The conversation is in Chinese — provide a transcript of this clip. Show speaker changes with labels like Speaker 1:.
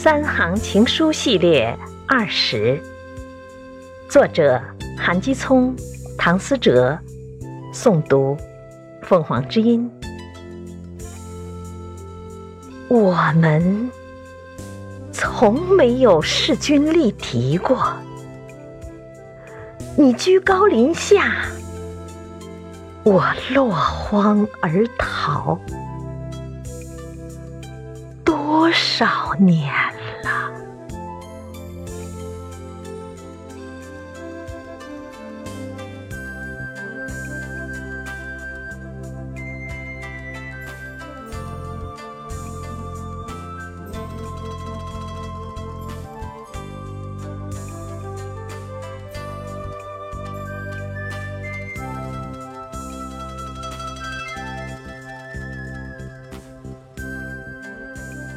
Speaker 1: 三行情书系列二十，作者韩基聪、唐思哲，诵读凤凰之音。我们从没有势均力敌过，你居高临下，我落荒而逃。多少年？